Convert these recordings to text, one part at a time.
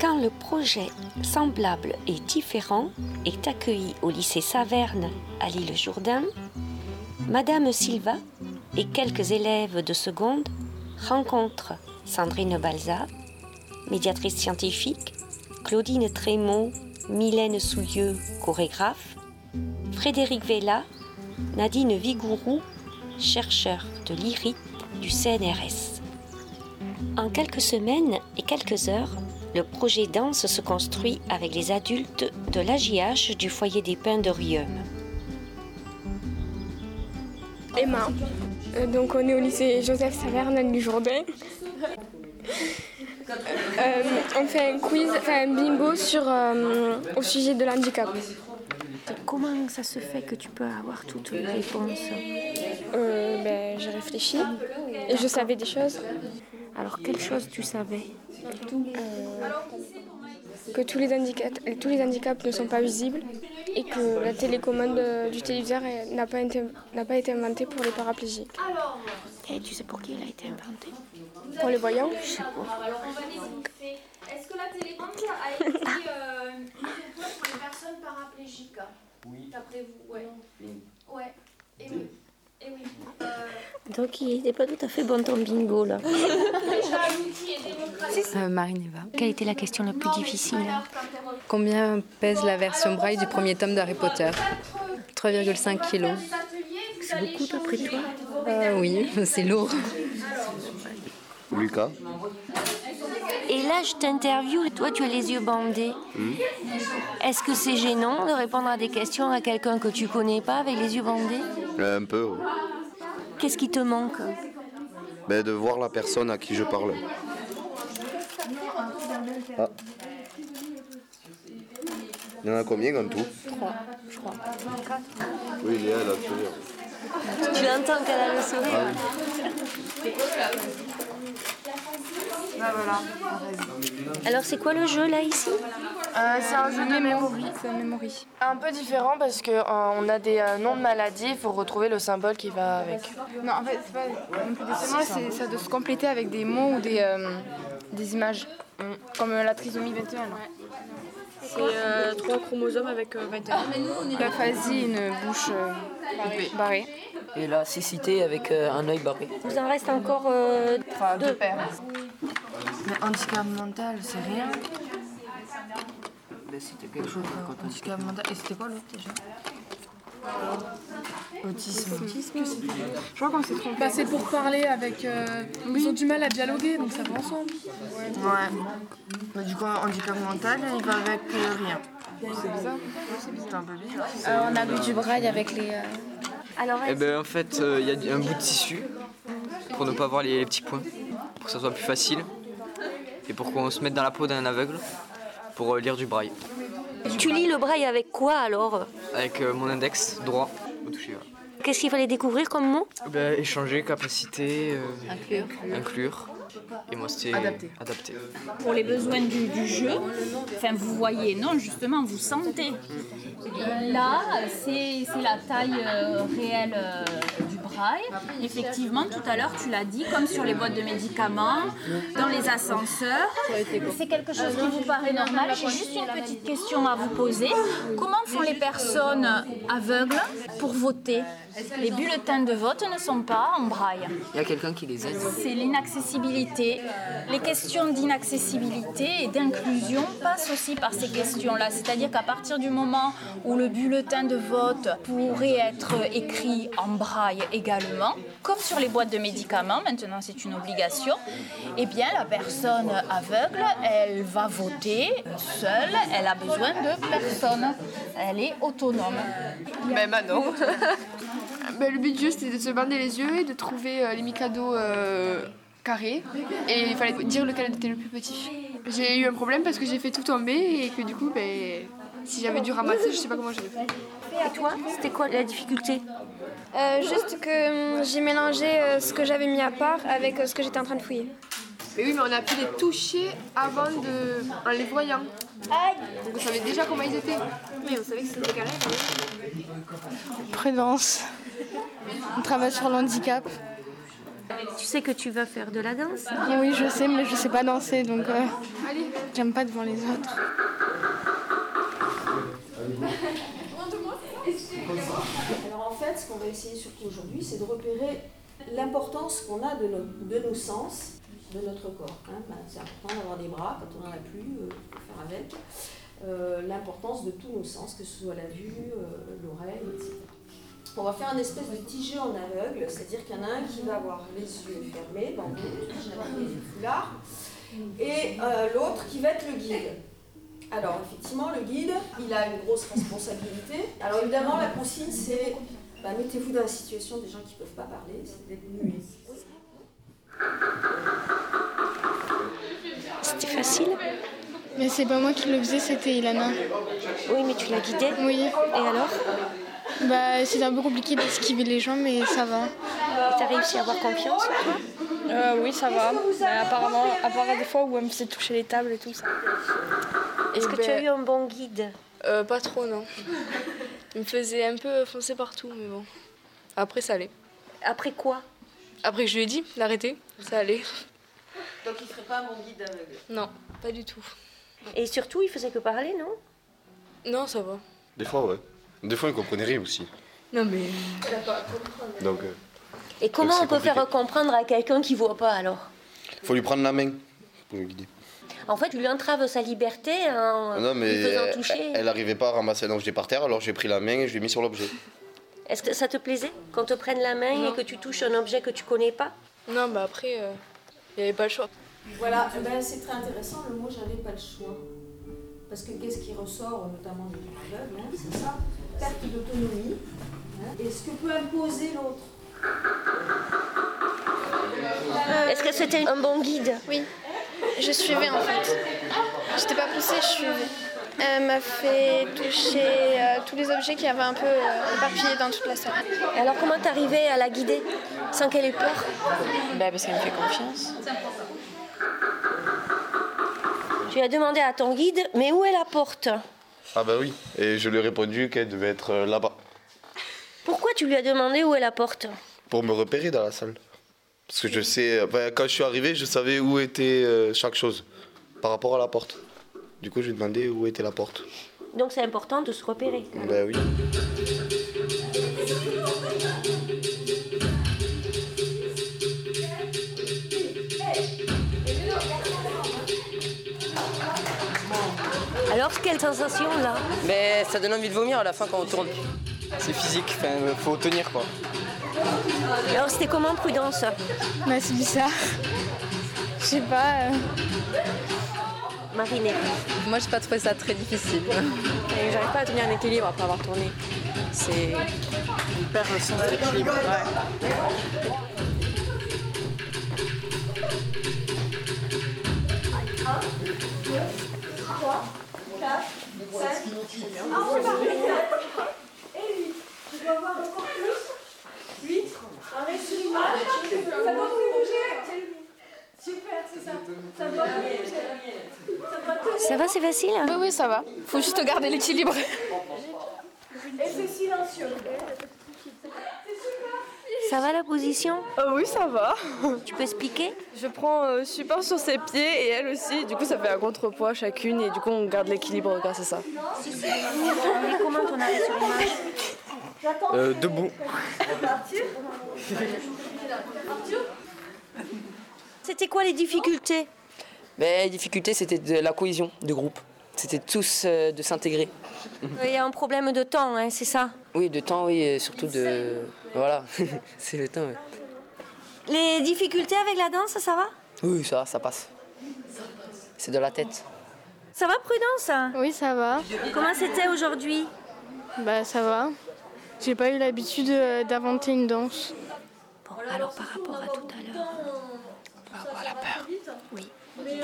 Quand le projet semblable et différent est accueilli au lycée Saverne à l'île Jourdain, Madame Silva et quelques élèves de seconde rencontrent Sandrine Balza, médiatrice scientifique, Claudine Trémaud, Mylène Soulieux, chorégraphe, Frédéric Vella, Nadine Vigourou, chercheur de l'IRIT du CNRS. En quelques semaines et quelques heures, le projet danse se construit avec les adultes de l'AJH du foyer des Pins de Riom. Emma. Euh, donc on est au lycée Joseph Saverne du Jourdain. Euh, on fait un quiz, enfin un bingo sur, euh, au sujet de l'handicap. Comment ça se fait que tu peux avoir toutes les réponses? Euh, ben, j'ai réfléchi et je savais des choses. Alors, quelle chose tu savais? Que tous les, handicaps, tous les handicaps ne sont pas visibles et que la télécommande euh, du téléviseur euh, n'a pas, été- n'a pas été inventée pour les paraplégiques. Et tu sais pour qui il a été inventé? Pour les voyants, Je sais pas. Est-ce que la télécommande a été euh, pour les personnes paraplégiques Oui. D'après vous, ouais. Ouais. Et oui. Donc, il n'était pas tout à fait bon ton bingo, là. Euh, Marie-Neva. Quelle était la question la plus difficile Combien pèse la version braille du premier tome d'Harry Potter 3,5 kilos. C'est beaucoup d'après toi Ah oui, c'est lourd. Lucas Et là, je t'interviewe et toi, tu as les yeux bandés. Est-ce que c'est gênant de répondre à des questions à quelqu'un que tu connais pas avec les yeux bandés? Un peu. Qu'est-ce qui te manque Ben, de voir la personne à qui je parle. Ah. Il y en a combien en tout? Trois, je crois. Oui, Léa, elle a le sourire. Tu entends qu'elle a le sourire Alors, c'est quoi le jeu là ici? Euh, c'est un jeu de mémoire. C'est un memory. Un peu différent parce que euh, on a des euh, noms de maladies, il faut retrouver le symbole qui va avec. Non, en fait, c'est pas symboles, c'est ça doit se compléter avec des mots ou des, euh, des images. Comme euh, la trisomie 21. là. C'est trois chromosomes avec 21. L'aphasie, une bouche euh, barrée. Et la cécité avec euh, un œil barré. Vous en reste encore euh, Enfin, deux paires. Mais handicap mental, c'est rien. C'était quelque chose. Quand on dit Handicap mental. Et c'était quoi l'autre déjà Autisme. Je crois qu'on s'est trompé. Bah, c'est pour parler avec. euh, Ils ont du mal à dialoguer, donc ça va ensemble. Ouais. Mais du coup, handicap mental, il va avec euh, rien. C'est bizarre. C'est un peu bizarre. Euh, on a vu du braille avec les. euh, Alors, Eh ben, en fait, euh, il y a un bout de tissu pour ne pas voir les, les petits points, pour que ça soit plus facile et pour qu'on se mette dans la peau d'un aveugle pour euh, lire du braille. tu lis le braille avec quoi alors Avec euh, mon index droit au toucher. voilà. Qu'est-ce qu'il fallait découvrir comme mot Ben, échanger, capacité, euh, inclure. Et moi, c'était Adapter. adapté. pour les besoins du, du jeu. Enfin, vous voyez, non, justement, vous sentez. Là, c'est c'est la taille euh, réelle euh, du Effectivement, tout à l'heure, tu l'as dit, comme sur les boîtes de médicaments, dans les ascenseurs. C'est quelque chose qui vous paraît normal. J'ai juste une petite question à vous poser. Comment font les personnes aveugles pour voter? Les bulletins de vote ne sont pas en braille. Il y a quelqu'un qui les aide. C'est l'inaccessibilité. Les questions d'inaccessibilité et d'inclusion passent aussi par ces questions-là. C'est-à-dire qu'à partir du moment où le bulletin de vote pourrait être écrit en braille comme sur les boîtes de médicaments, maintenant c'est une obligation, eh bien la personne aveugle, elle va voter seule, elle a besoin de personne. Elle est autonome. Ben Manon. Le but jeu c'était de se bander les yeux et de trouver euh, les Mikado euh, carrés. Et il fallait dire lequel était le plus petit. J'ai eu un problème parce que j'ai fait tout tomber et que du coup, ben, si j'avais dû ramasser, je sais pas comment j'aurais fait. Et toi, c'était quoi la difficulté? Euh, juste que hum, j'ai mélangé euh, ce que j'avais mis à part avec euh, ce que j'étais en train de fouiller. Mais oui, mais on a pu les toucher avant de. en les voyant. Donc on savait déjà comment ils étaient. Mais on savait que c'était carré. Prudence. On travaille sur le handicap. Tu sais que tu vas faire de la danse? Oui, je sais, mais je sais pas danser, donc euh, j'aime pas devant les autres. Alors en fait, ce qu'on va essayer surtout aujourd'hui, c'est de repérer l'importance qu'on a de nos, de nos sens, de notre corps. hein. Ben, c'est important d'avoir des bras quand on n'en a plus, euh, faut faire avec. Euh, l'importance de tous nos sens, que ce soit la vue, euh, l'oreille, etc. On va faire un espèce de petit jeu en aveugle, c'est-à-dire qu'il y en a un qui va avoir les yeux fermés, dans le foulard, et euh, l'autre qui va être le guide. Alors effectivement, le guide, il a une grosse responsabilité. Alors évidemment, la consigne, c'est bah, mettez-vous dans la situation des gens qui ne peuvent pas parler, c'est d'être muet. C'était facile Mais c'est pas moi qui le faisais, c'était Ilana. Oui, mais tu l'as guidée Oui. Et alors? Bah, c'était un peu compliqué d'esquiver les gens, mais ça va. Et t'as réussi à avoir confiance en toi? Euh, oui, ça va. Mais apparemment, à part des fois où elle me faisait toucher les tables et tout ça. Est-ce que tu as eu un bon guide Euh, pas trop, non. Il me faisait un peu foncer partout, mais bon. Après, ça allait. Après quoi Après que je lui ai dit d'arrêter, ça allait. Donc il ne ferait pas un bon guide aveugle. Non, pas du tout. Et surtout, il faisait que parler, non Non, ça va. Des fois, ouais. Des fois, ils comprenaient rien aussi. Non, mais. Donc, euh, Et comment Donc, on peut faire comprendre à quelqu'un qui voit pas alors faut lui prendre la main pour le guider. En fait, lui entrave sa liberté en non, mais lui faisant elle- toucher. elle n'arrivait pas à ramasser un objet par terre, alors j'ai pris la main et je l'ai mis sur l'objet. Est-ce que ça te plaisait qu'on te prenne la main et que tu touches un objet que tu connais pas? Non, bah après, il n'y avait pas le choix. Voilà, eh ben, c'est très intéressant le mot j'avais pas le choix. Parce que qu'est-ce qui ressort notamment du aveugle, hein, c'est ça, perte d'autonomie. hein, et ce que peut imposer l'autre? Est-ce que c'était un bon guide? Oui, je suivais en fait. J'étais pas poussée, je suivais. Elle m'a fait toucher euh, tous les objets qui avaient un peu euh, éparpillés dans toute la salle. Et Alors comment t'arrivais à la guider sans qu'elle ait peur? Bah, parce qu'elle me fait confiance. Tu as demandé à ton guide, mais où est la porte? Ah bah oui, et je lui ai répondu qu'elle devait être euh, là-bas, Pourquoi tu lui as demandé où est la porte? Pour me repérer dans la salle. Parce que je sais, quand je suis arrivé, je savais où était euh, chaque chose par rapport à la porte. Du coup, je lui ai demandé où était la porte. Donc c'est important de se repérer. Ben oui. Alors quelle sensation là? Mais ça donne envie de vomir à la fin quand on tourne. C'est physique, enfin, faut tenir quoi. Alors c'était comment Prudence Bah, c'est bizarre. Je sais pas. euh, Marinée. Moi, j'ai pas trouvé ça très difficile. Et j'arrive pas à tenir un équilibre après avoir tourné. C'est. On perd le sens d'équilibre. Et facile Oui, oui, ça va. Faut juste garder l'équilibre. Et c'est silencieux. Ça va la position? Ah oui, ça va. Tu peux expliquer? Je prends euh, support sur ses pieds et elle aussi. Du coup, ça fait un contrepoids chacune et du coup, on garde l'équilibre grâce à ça. Mais comment ton arrêt sur l'image? Euh, debout. C'était quoi les difficultés? Mais la difficulté, c'était de la cohésion de groupe. C'était tous euh, de s'intégrer. Il y a un problème de temps, hein, c'est ça Oui, de temps, oui, et surtout de. Voilà, c'est le temps, ouais. Les difficultés avec la danse, ça va Oui, ça, ça passe. C'est de la tête. Ça va Prudence Oui, ça va. Comment c'était aujourd'hui Bah, ça va. J'ai pas eu l'habitude euh, d'inventer une danse. Bon, alors par rapport à tout à l'heure. Par rapport à la peur. Oui.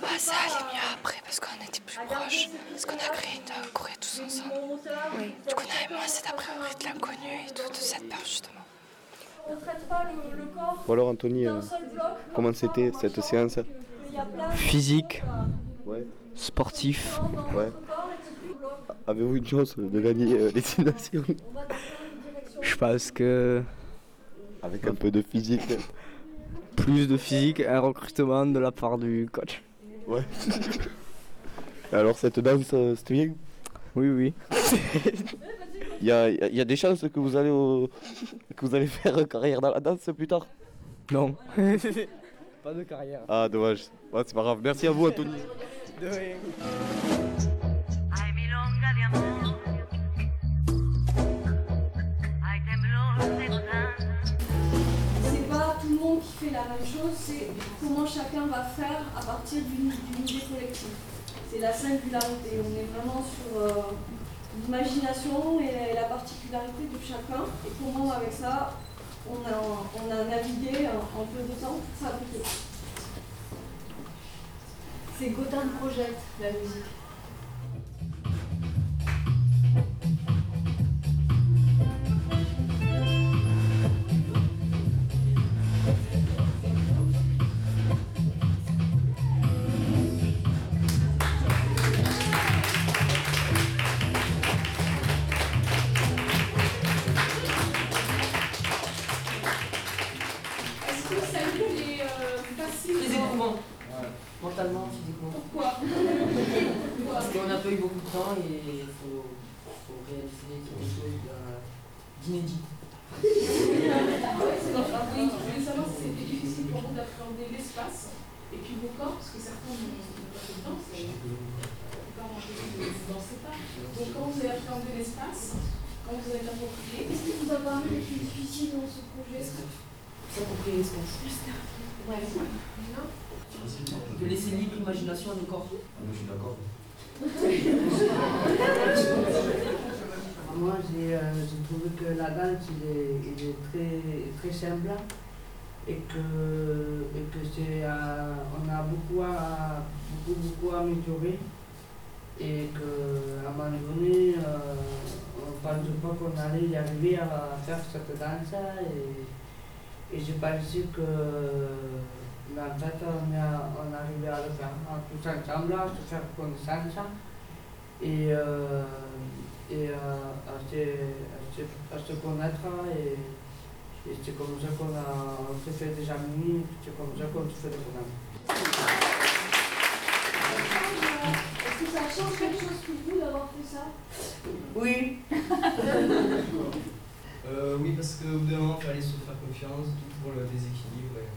Bah, ça allait mieux après parce qu'on était plus proches. Parce qu'on a créé une choré tous ensemble. Oui. Du coup, on avait moins cet a priori de l'inconnu et tout, de cette peur justement. On ne traite pas le, le corps Ou alors, Anthony, euh, comment c'était cette séance Physique, Ouais. sportif. Ouais. Avez-vous une chance de gagner euh, les innovations Je pense que Avec un peu de physique. plus de physique, un recrutement de la part du coach. Ouais. Alors cette danse, euh, c'était bien? Oui, oui. Il y a, il y a des chances que vous allez au- que vous allez faire carrière dans la danse plus tard? Non. Pas de carrière. Ah dommage. Ouais, c'est pas grave. Merci à vous Anthony. De rien. Fait la même chose, c'est comment chacun va faire à partir d'une idée collective. C'est la singularité. On est vraiment sur euh, l'imagination et la particularité de chacun et comment avec ça on a, navigué en, en peu de temps pour fabriquer. C'est Gotham Project, la musique. Et puis vos corps, parce que certains n'ont pas fait de danse, et la plupart ont fait de ne dansez pas. Donc comment vous avez appréhendé l'espace Comment vous avez approprié Qu'est-ce qui vous a paru le plus difficile dans ce projet S'approprier l'espace. Ouais. De laisser libre l'imagination à nos corps. je suis d'accord. Moi, j'ai euh, j'ai trouvé que la danse, il est, il est très, très simple et que, et que c'est, on a beaucoup à, beaucoup, beaucoup améliorer et qu'à un moment donné, euh, on ne pense pas qu'on allait y arriver à faire cette danse et, j'ai pensé que en fait, on, a, on arrivait à le faire hein, tous ensemble, à se faire connaissance et, euh, et à, se, à, se, connaître. Et c'est comme ça qu'on a on s'est fait des amis, c'est comme ça qu'on se fait des copains. Est-ce que ça change quelque chose pour vous d'avoir fait ça Oui. Euh, oui, parce qu'au bout d'un moment, il fallait se faire confiance, tout pour le déséquilibre. et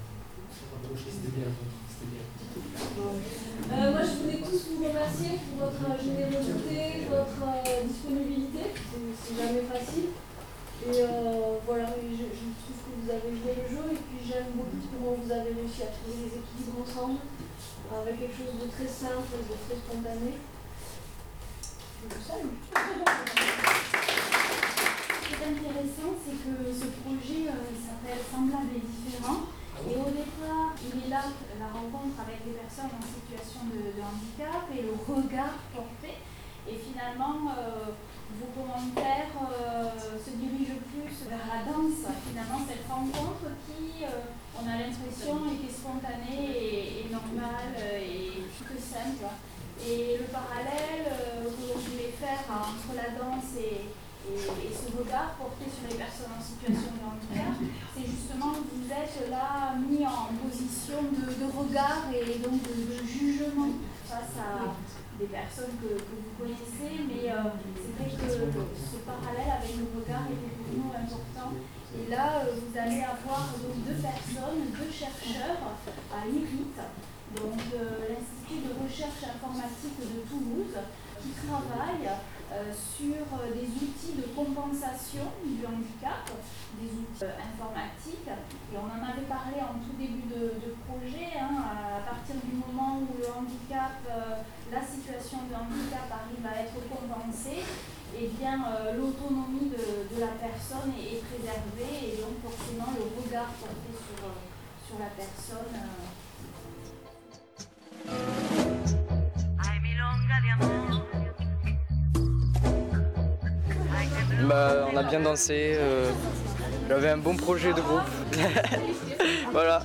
C'était bien, c'était bien. Euh, moi, je voulais tous vous remercier pour votre générosité, votre euh, disponibilité. C'est jamais facile. Et euh, voilà, et je, je trouve que vous avez joué le jeu et puis j'aime beaucoup comment vous avez réussi à trouver les équilibres ensemble avec quelque chose de très simple, de très spontané. Je vous salue. Ce qui est intéressant, c'est que ce projet euh, s'appelle Semblable et différent. Et au départ, il est là, la rencontre avec les personnes en situation de, de handicap et le regard porté. Et finalement, euh, vos commentaires euh, se dirigent plus vers la danse. Finalement, cette rencontre qui, euh, on a l'impression, était spontanée et, et normale euh, et que simple. Et le parallèle que je voulais faire entre la danse et, et, ce regard porté sur les personnes en situation de handicap, c'est justement que vous êtes là mis en position de, regard et donc de jugement face à des personnes que, vous connaissez, mais euh, c'est vrai que ce parallèle avec le regard pour nous important. Et là, euh, vous allez avoir donc deux personnes, deux chercheurs à l'IRIT, donc euh, l'Institut de recherche informatique de Toulouse, qui travaillent euh, sur euh, des outils de compensation du handicap, des outils euh, informatiques. Et on en avait parlé en tout début de, projet, hein, à partir du moment où le handicap, la situation de handicap arrive à être compensée, eh bien l'autonomie de, de la personne est, préservée et donc forcément le regard porté sur, sur la personne. Bah, on a bien dansé. euh, J'avais un bon projet de groupe. voilà.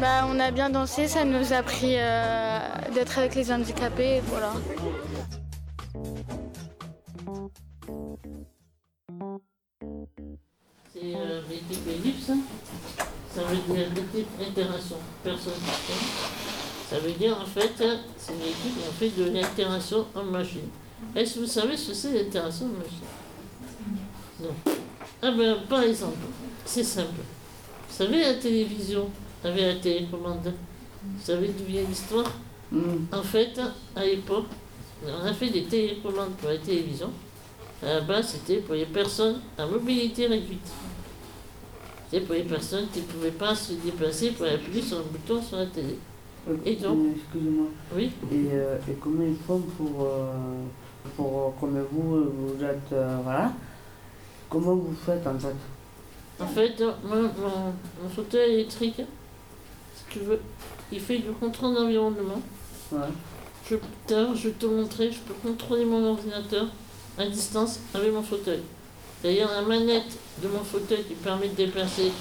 Bah, on a bien dansé, ça nous a appris euh, d'être avec les handicapés, voilà. C'est euh, rythmique ellipse. Ça rythme l'équipe interaction, personne personne. Ça veut dire en fait, c'est une équipe qui fait de l'interaction en machine. Est-ce que vous savez ce que c'est l'interaction en machine? Non. Ah ben, par exemple, c'est simple. Vous savez, la télévision, avec la télécommande, vous savez d'où vient l'histoire En fait, à l'époque, on a fait des télécommandes pour la télévision. À la base, c'était pour les personnes à mobilité réduite. C'était pour les personnes qui ne pouvaient pas se déplacer pour appuyer sur un bouton sur la télé. Et donc Excusez-moi. Oui. Et, euh, et comment ils font pour, euh, pour euh, comme vous, vous êtes, euh, voilà. Comment vous faites en fait? En fait, mon, mon, mon fauteuil électrique, si tu veux, il fait du contrôle d'environnement. Ouais. Je, d'ailleurs, je vais te montrer, je peux contrôler mon ordinateur à distance avec mon fauteuil. D'ailleurs, la manette de mon fauteuil qui permet de déplacer,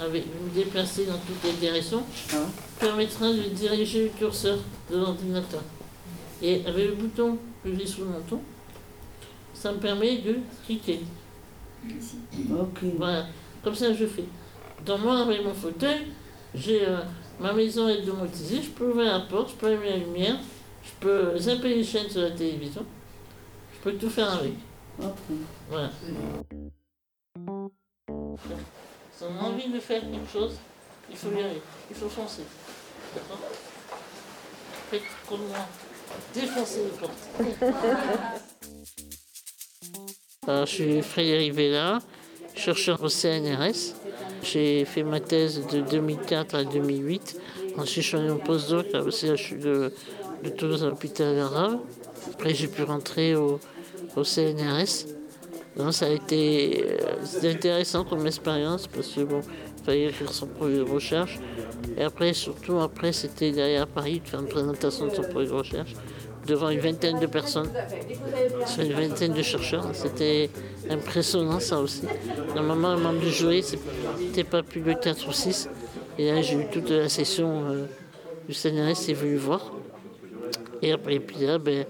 avec, de me déplacer dans toutes les directions, permettra de diriger le curseur de l'ordinateur. Et avec le bouton que j'ai sous le menton, ça me permet de cliquer. Ok. Voilà, comme ça je fais. Dans moi, avec mon fauteuil, j'ai euh, ma maison est domotisée, je peux ouvrir la porte, je peux allumer la lumière, je peux zapper les chaînes sur la télévision, je peux tout faire avec. Voilà. Si on a envie de faire quelque chose, il faut y aller, il faut foncer. D'accord? Faites comme moi, défoncez les portes. Je suis Frédéric Vella, chercheur au CNRS. J'ai fait ma thèse de 2004 à 2008. Ensuite, je suis allé en postdoc au CHU de, Toulouse à l'hôpital arabe. Après, j'ai pu rentrer au, CNRS. Donc, ça a été euh, intéressant comme expérience parce que bon, fallait faire son projet de recherche. Et après, surtout, après, c'était à Paris de faire une présentation de son projet de recherche devant une vingtaine de personnes, sur une vingtaine de chercheurs. C'était impressionnant ça aussi. Normalement, un membre du jury, c'était pas plus de 4 ou 6. Et là, j'ai eu toute la session euh, du CNRS qui est venu voir. Et après, puis là, ben,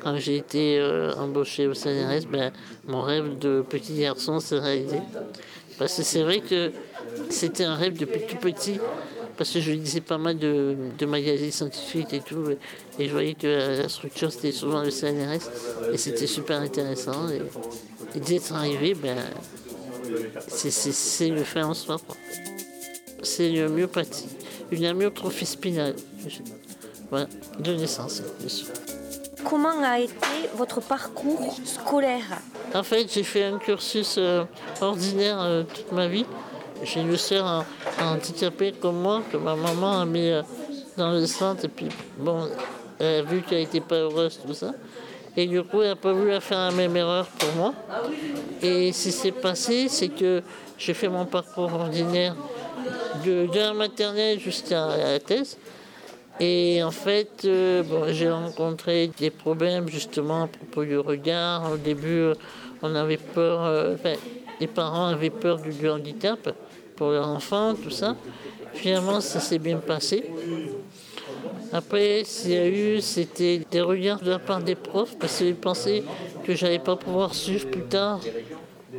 quand j'ai été euh, embauché au CNRS, ben, mon rêve de petit garçon s'est réalisé. Parce que c'est vrai que c'était un rêve depuis tout petit, parce que je lisais pas mal de, de magazines scientifiques et tout, et, je voyais que la, la structure c'était souvent le CNRS, et c'était super intéressant. Et, et d'être arrivé, ben, c'est- le fait en soi. C'est une myopathie, une amyotrophie spinale. Voilà, de naissance, bien sûr. Comment a été votre parcours scolaire? En fait, j'ai fait un cursus euh, ordinaire euh, toute ma vie. J'ai une sœur en- handicapée comme moi, que ma maman a mis euh, dans le centre. Et puis, bon, elle a vu qu'elle n'était pas heureuse, tout ça. Et du coup, elle n'a pas voulu faire la même erreur pour moi. Et ce qui s'est passé, c'est que j'ai fait mon parcours ordinaire de, la maternelle jusqu'à la thèse. Et en fait, euh, bon, j'ai rencontré des problèmes justement à propos du regard. Au début, on avait peur, euh, enfin, les parents avaient peur du, du handicap pour leur enfant, tout ça. Finalement, ça s'est bien passé. Après, s'il y a eu, c'était des regards de la part des profs parce qu'ils pensaient que j'allais pas pouvoir suivre plus tard.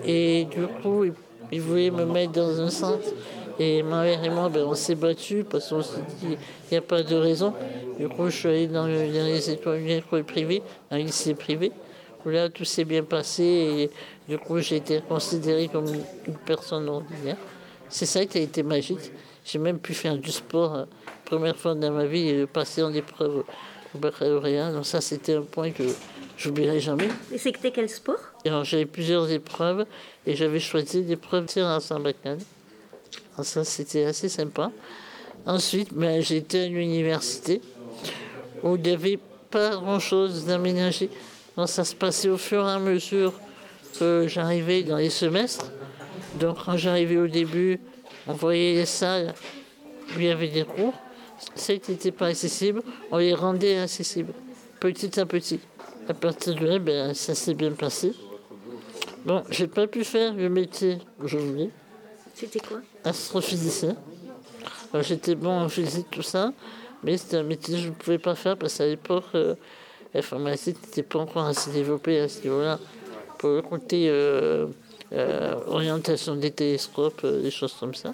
Et du coup, ils, voulaient me mettre dans un centre. Et ma mère et moi, ben, on s'est battus parce qu'on s'est dit il n'y a pas de raison. Du coup, je suis allé dans, le- dans les écoles, une école privée, un lycée privé, là, tout s'est bien passé. Et du coup, j'ai été considéré comme une personne ordinaire. C'est ça qui a été magique. J'ai même pu faire du sport, euh, première fois dans ma vie, et passer en épreuve au baccalauréat. Donc ça, c'était un point que j'oublierai jamais. Et c'était quel sport? J'avais plusieurs épreuves et j'avais choisi l'épreuve tir à. Alors ça, c'était assez sympa. Ensuite, ben, été à l'université où il n'y avait pas grand-chose d'aménagé. Donc, ça se passait au fur et à mesure que j'arrivais dans les semestres. Donc, quand j'arrivais au début, on voyait les salles où il y avait des cours. Celles qui n'étaient pas accessibles, on les rendait accessibles, petit à petit. À partir de là, ben, ça s'est bien passé. Bon, j'ai pas pu faire le métier que je voulais, C'était quoi? Astrophysicien. Alors, J'étais bon en physique, tout ça, mais c'était un métier que je ne pouvais pas faire parce qu'à l'époque, euh, l'informatique n'était pas encore assez développée à ce niveau-là. Pour le côté euh, euh, orientation des télescopes, euh, des choses comme ça.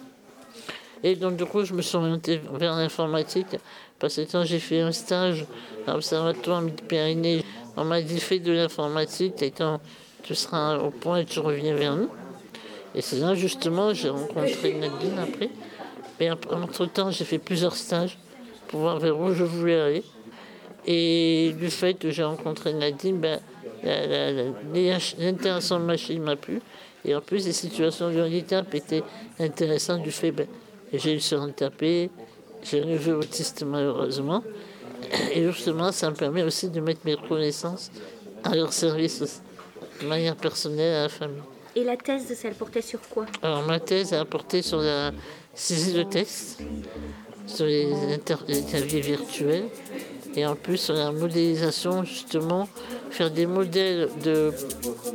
Et donc, du coup, je me suis orienté vers l'informatique parce que quand j'ai fait un stage à l'Observatoire Midi-Pyrénées, on m'a dit fais de l'informatique et quand tu seras au point, tu reviens vers nous. Et c'est là, justement, j'ai rencontré Nadine après. Et entre-temps, j'ai fait plusieurs stages pour voir vers où je voulais aller. Et du fait que j'ai rencontré Nadine, ben, l'intéressant de machine m'a plu. Et en plus, les situations de handicap étaient intéressantes du fait ben, j'ai eu ce handicapé, j'ai un neveu autiste malheureusement. Et justement, ça me permet aussi de mettre mes connaissances à leur service de manière personnelle à la famille. Et la thèse, elle portait sur quoi? Alors, ma thèse a porté sur la saisie de texte, sur les interviews virtuels, et en plus sur la modélisation, justement, faire des modèles de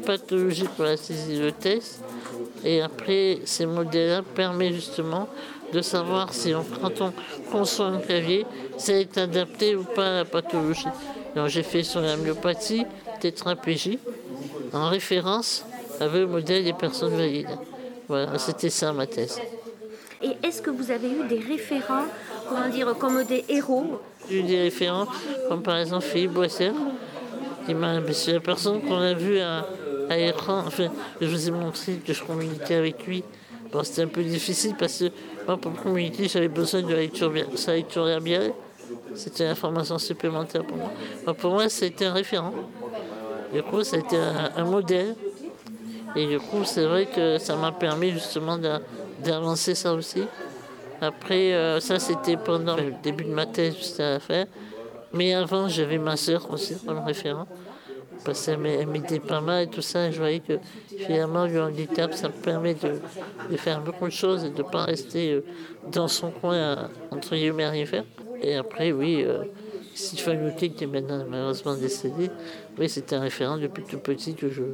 pathologie pour la saisie de texte. Et après, ces modèles-là permettent justement de savoir si quand on conçoit un clavier, c'est adapté ou pas à la pathologie. Donc j'ai fait sur la myopathie, tétraplégie, en référence avec le modèle des personnes valides. Voilà, c'était ça ma thèse. Et est-ce que vous avez eu des référents, comment dire, comme des héros? J'ai eu des référents, comme par exemple Philippe Boisser. C'est la personne qu'on a vue à, à l'écran. Enfin, je vous ai montré que je communiquais avec lui. Bon, c'était un peu difficile parce que moi, pour communiquer, j'avais besoin de la lecture, sa lecture labiale. C'était une information supplémentaire pour moi. pour moi, c'était un référent. Du coup, c'était un, un, modèle. Et du coup, c'est vrai que ça m'a permis justement d'avancer ça aussi. Après, euh, ça, c'était pendant le début de ma thèse, juste à la fin. Mais avant, j'avais ma soeur aussi comme référent parce qu'elle m'aidait pas mal et tout ça. je voyais que finalement, le handicap, ça me permet de, faire beaucoup de choses et de ne pas rester euh, dans son coin, entre guillemets, rien faire. Et après, oui, euh, Stéphane qui est maintenant malheureusement décédé, oui, c'était un référent depuis tout petit que je,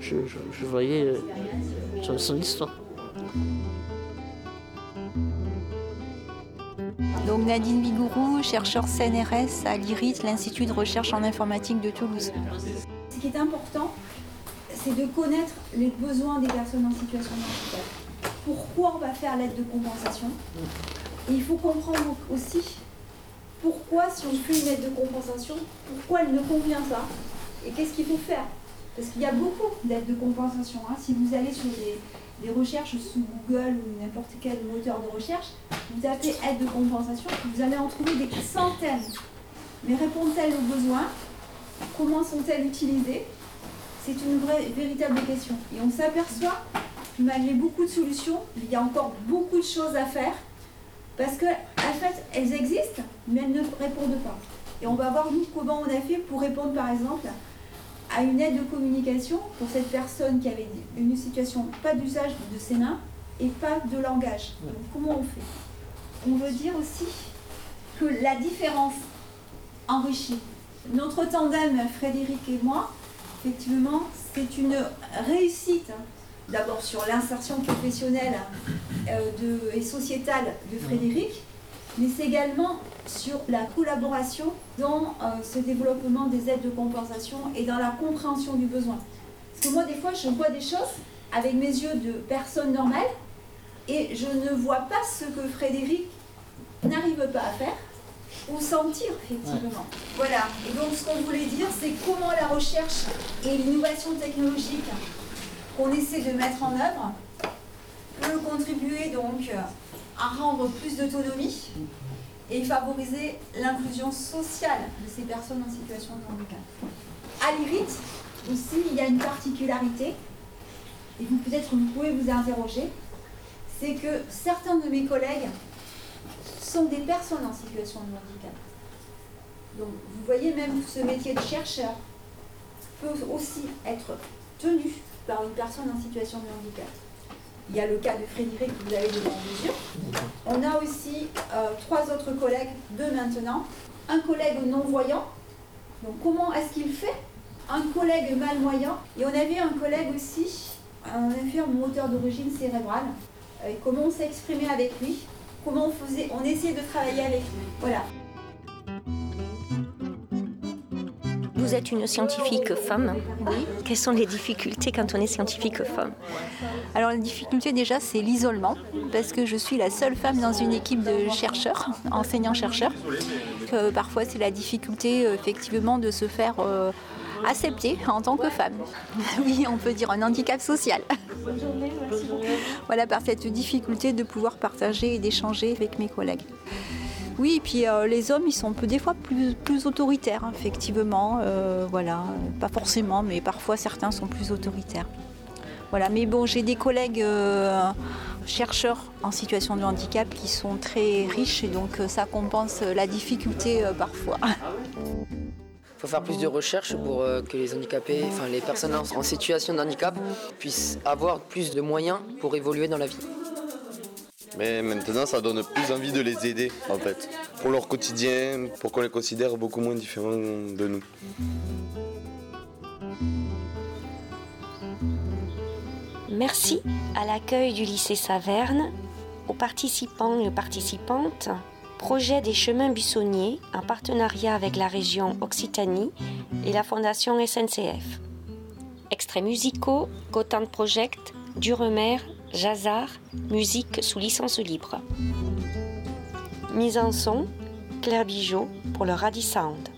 je, voyais euh, son histoire. Donc Nadine Bigourou, chercheur CNRS à l'IRIT, l'Institut de recherche en informatique de Toulouse. Ce qui est important, c'est de connaître les besoins des personnes en situation de handicap. Pourquoi on va faire l'aide de compensation? Et il faut comprendre aussi pourquoi, si on fait une aide de compensation, pourquoi elle ne convient pas et qu'est-ce qu'il faut faire? Parce qu'il y a beaucoup d'aides de compensation. Hein. Si vous allez sur des, des recherches sous Google ou n'importe quel moteur de recherche, vous tapez aide de compensation, vous allez en trouver des centaines. Mais répondent-elles aux besoins? Comment sont-elles utilisées? C'est une vraie, véritable question. Et on s'aperçoit que malgré beaucoup de solutions, il y a encore beaucoup de choses à faire parce qu'en en fait, elles existent, mais elles ne répondent pas. Et on va voir nous comment on a fait pour répondre par exemple à une aide de communication pour cette personne qui avait une situation pas d'usage de ses mains et pas de langage. Donc, comment on fait? On veut dire aussi que la différence enrichit. Notre tandem, Frédéric et moi, effectivement, c'est une réussite d'abord sur l'insertion professionnelle euh, et sociétale de Frédéric, mais c'est également sur la collaboration dans euh, ce développement des aides de compensation et dans la compréhension du besoin. Parce que moi, des fois, je vois des choses avec mes yeux de personne normale et je ne vois pas ce que Frédéric n'arrive pas à faire ou sentir, effectivement. Voilà. Et donc, ce qu'on voulait dire, c'est comment la recherche et l'innovation technologique qu'on essaie de mettre en œuvre peut contribuer donc à rendre plus d'autonomie et favoriser l'inclusion sociale de ces personnes en situation de handicap. À l'IRIT, aussi, il y a une particularité, et vous vous pouvez vous interroger, c'est que certains de mes collègues sont des personnes en situation de handicap. Donc vous voyez même ce métier de chercheur peut aussi être tenu par une personne en situation de handicap. Il y a le cas de Frédéric que vous avez devant vos yeux. On a aussi euh, trois autres collègues, deux maintenant. Un collègue non-voyant. Donc comment est-ce qu'il fait? Un collègue malvoyant. Et on avait un collègue aussi, un infirme moteur d'origine cérébrale. Et comment on s'est exprimé avec lui? Comment on faisait? On essayait de travailler avec lui. Voilà. Vous êtes une scientifique femme. Oui. Quelles sont les difficultés quand on est scientifique femme Alors la difficulté déjà c'est l'isolement parce que je suis la seule femme dans une équipe de chercheurs, enseignants-chercheurs. Parfois c'est la difficulté euh, effectivement de se faire euh, accepter en tant que femme. Oui, on peut dire un handicap social. Voilà par cette difficulté de pouvoir partager et d'échanger avec mes collègues. Oui, et puis euh, les hommes, ils sont des fois plus, autoritaires, effectivement. Euh, voilà, pas forcément, mais parfois certains sont plus autoritaires. Voilà, mais bon, j'ai des collègues euh, chercheurs en situation de handicap qui sont très riches et donc ça compense la difficulté parfois. Il faut faire plus de recherches pour que les handicapés, enfin les personnes en situation de handicap puissent avoir plus de moyens pour évoluer dans la vie. Mais maintenant, ça donne plus envie de les aider, en fait. Pour leur quotidien, pour qu'on les considère beaucoup moins différents de nous. Merci à l'accueil du lycée Saverne, aux participants et aux participantes. Projet des chemins buissonniers en partenariat avec la région Occitanie et la fondation SNCF. Extraits musicaux, Gotan Project, Duremer, Jazar, musique sous licence libre. Mise en son, Claire Bijot pour le Radi Sound.